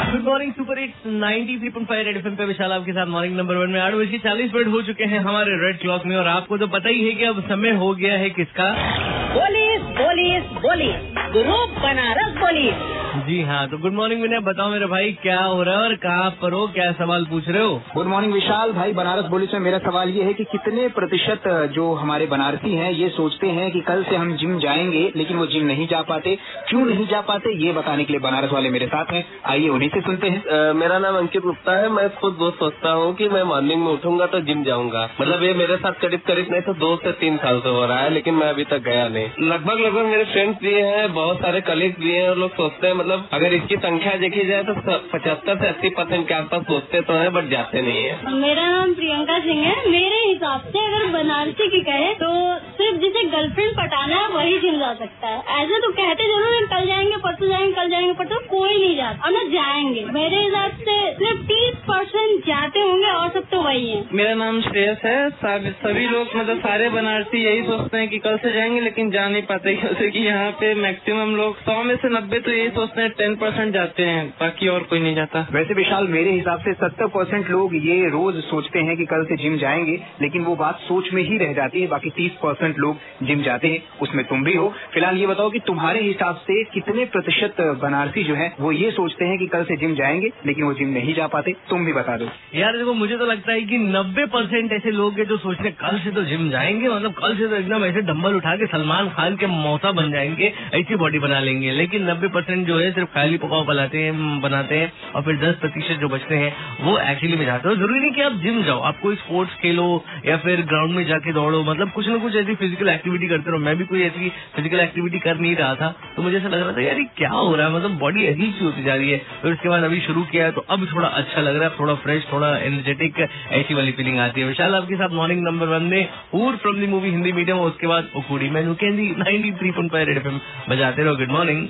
Good morning super eight ninety three point five red पे विशाल आपके साथ मॉर्निंग नंबर वन में आठ बज के चालीस मिनट हो चुके हैं हमारे रेड क्लॉक में और आपको तो पता ही है कि अब समय हो गया है किसका? Police police police group Banaras police जी हाँ तो गुड मॉर्निंग विनय बताओ मेरे भाई क्या हो रहा है और कहाँ पर हो? क्या सवाल पूछ रहे हो? गुड मॉर्निंग विशाल भाई बनारस पुलिस में मेरा सवाल ये है कि कितने प्रतिशत जो हमारे बनारसी हैं ये सोचते हैं कि कल से हम जिम जाएँगे लेकिन वो जिम नहीं जा पाते। क्यों नहीं जा पाते ये बताने के लिए बनारस वाले मेरे साथ हैं। आइए उन्हीं से सुनते हैं। अ, मेरा नाम अंकित गुप्ता है। मैं खुद बहुत सोचता हूँ कि मैं मॉर्निंग में उठूँगा तो जिम जाऊँगा। मतलब ये मेरे साथ करीब करीब नहीं तो दो से तीन साल से हो रहा है लेकिन मैं अभी तक गया नहीं। लगभग लगभग मेरे फ्रेंड्स भी हैं बहुत सारे कलीग्स भी हैं और लोग सोचते हैं मतलब अगर इसकी संख्या देखी जाए तो पचहत्तर से अस्सी परसेंट के आसपास सोचते तो है बट जाते नहीं है। मेरा नाम प्रियंका सिंह है। मेरे हिसाब से अगर बनारसी की कहे तो सिर्फ़ जिसे गर्लफ्रेंड पटाना है, वही जिम जा सकता है। ऐसे तो कहते ज़रूर कल जाएँगे, परसों जाएँगे, कल जाएँगे, परसों कोई नहीं जाता। और न जाएँगे। मेरे हिसाब से सिर्फ़ तीस परसेंट जाते वही है मेरा नाम श्रेयस है। सब- सभी लोग मतलब सारे बनारसी यही सोचते हैं कि कल से जाएँगे लेकिन जा नहीं पाते जैसे कि यहाँ पे मैक्सिमम लोग सौ में से नब्बे तो यही सोचते हैं टेन परसेंट जाते हैं बाकी और कोई नहीं जाता। वैसे विशाल मेरे हिसाब से सत्तर परसेंट लोग ये रोज सोचते हैं कि कल से जिम जाएँगे लेकिन वो बात सोच में ही रह जाती है बाकी तीस परसेंट लोग जिम जाते हैं उसमें तुम भी हो। फ़िलहाल ये बताओ कि तुम्हारे हिसाब से कितने प्रतिशत बनारसी जो है वो ये सोचते हैं कि कल से जिम जाएँगे लेकिन वो जिम नहीं जा पाते तुम भी बता दो। यार देखो मुझे तो लगता है कि 90 परसेंट ऐसे लोग हैं जो सोच रहे कल से तो जिम जाएँगे मतलब कल से तो एकदम ऐसे डंबल उठा के सलमान खान के मौसा बन जाएँगे, ऐसी बॉडी बना लेंगे। लेकिन 90 परसेंट जो है, सिर्फ़ खाली पकाओ बनाते हैं बनाते हैं और फिर 10 प्रतिशत जो बचते हैं, वो एक्चुअली में जाते हो। ज़रूरी नहीं कि आप जिम जाओ, आप कोई स्पोर्ट्स खेलो या फिर ग्राउंड में जाके दौड़ो मतलब कुछ ना कुछ ऐसी फ़िज़िकल एक्टिविटी करते रहो। मैं भी कोई ऐसी फ़िज़िकल एक्टिविटी कर नहीं रहा था तो मुझे ऐसा लग रहा था, यार क्या हो रहा है? मतलब बॉडी अजीब सी होती जा रही है। फिर उसके बाद अभी शुरू किया है तो अब थोड़ा अच्छा लग रहा है, थोड़ा फ्रेश थोड़ा एनर्जेटिक ऐसी वाली फीलिंग आती है। विशाल, आपके साथ मॉर्निंग नंबर वन में Hoor from the movie Hindi medium उसके बाद उखूड़ी मैनू candy ninety three point five red F बजाते रहो। Good morning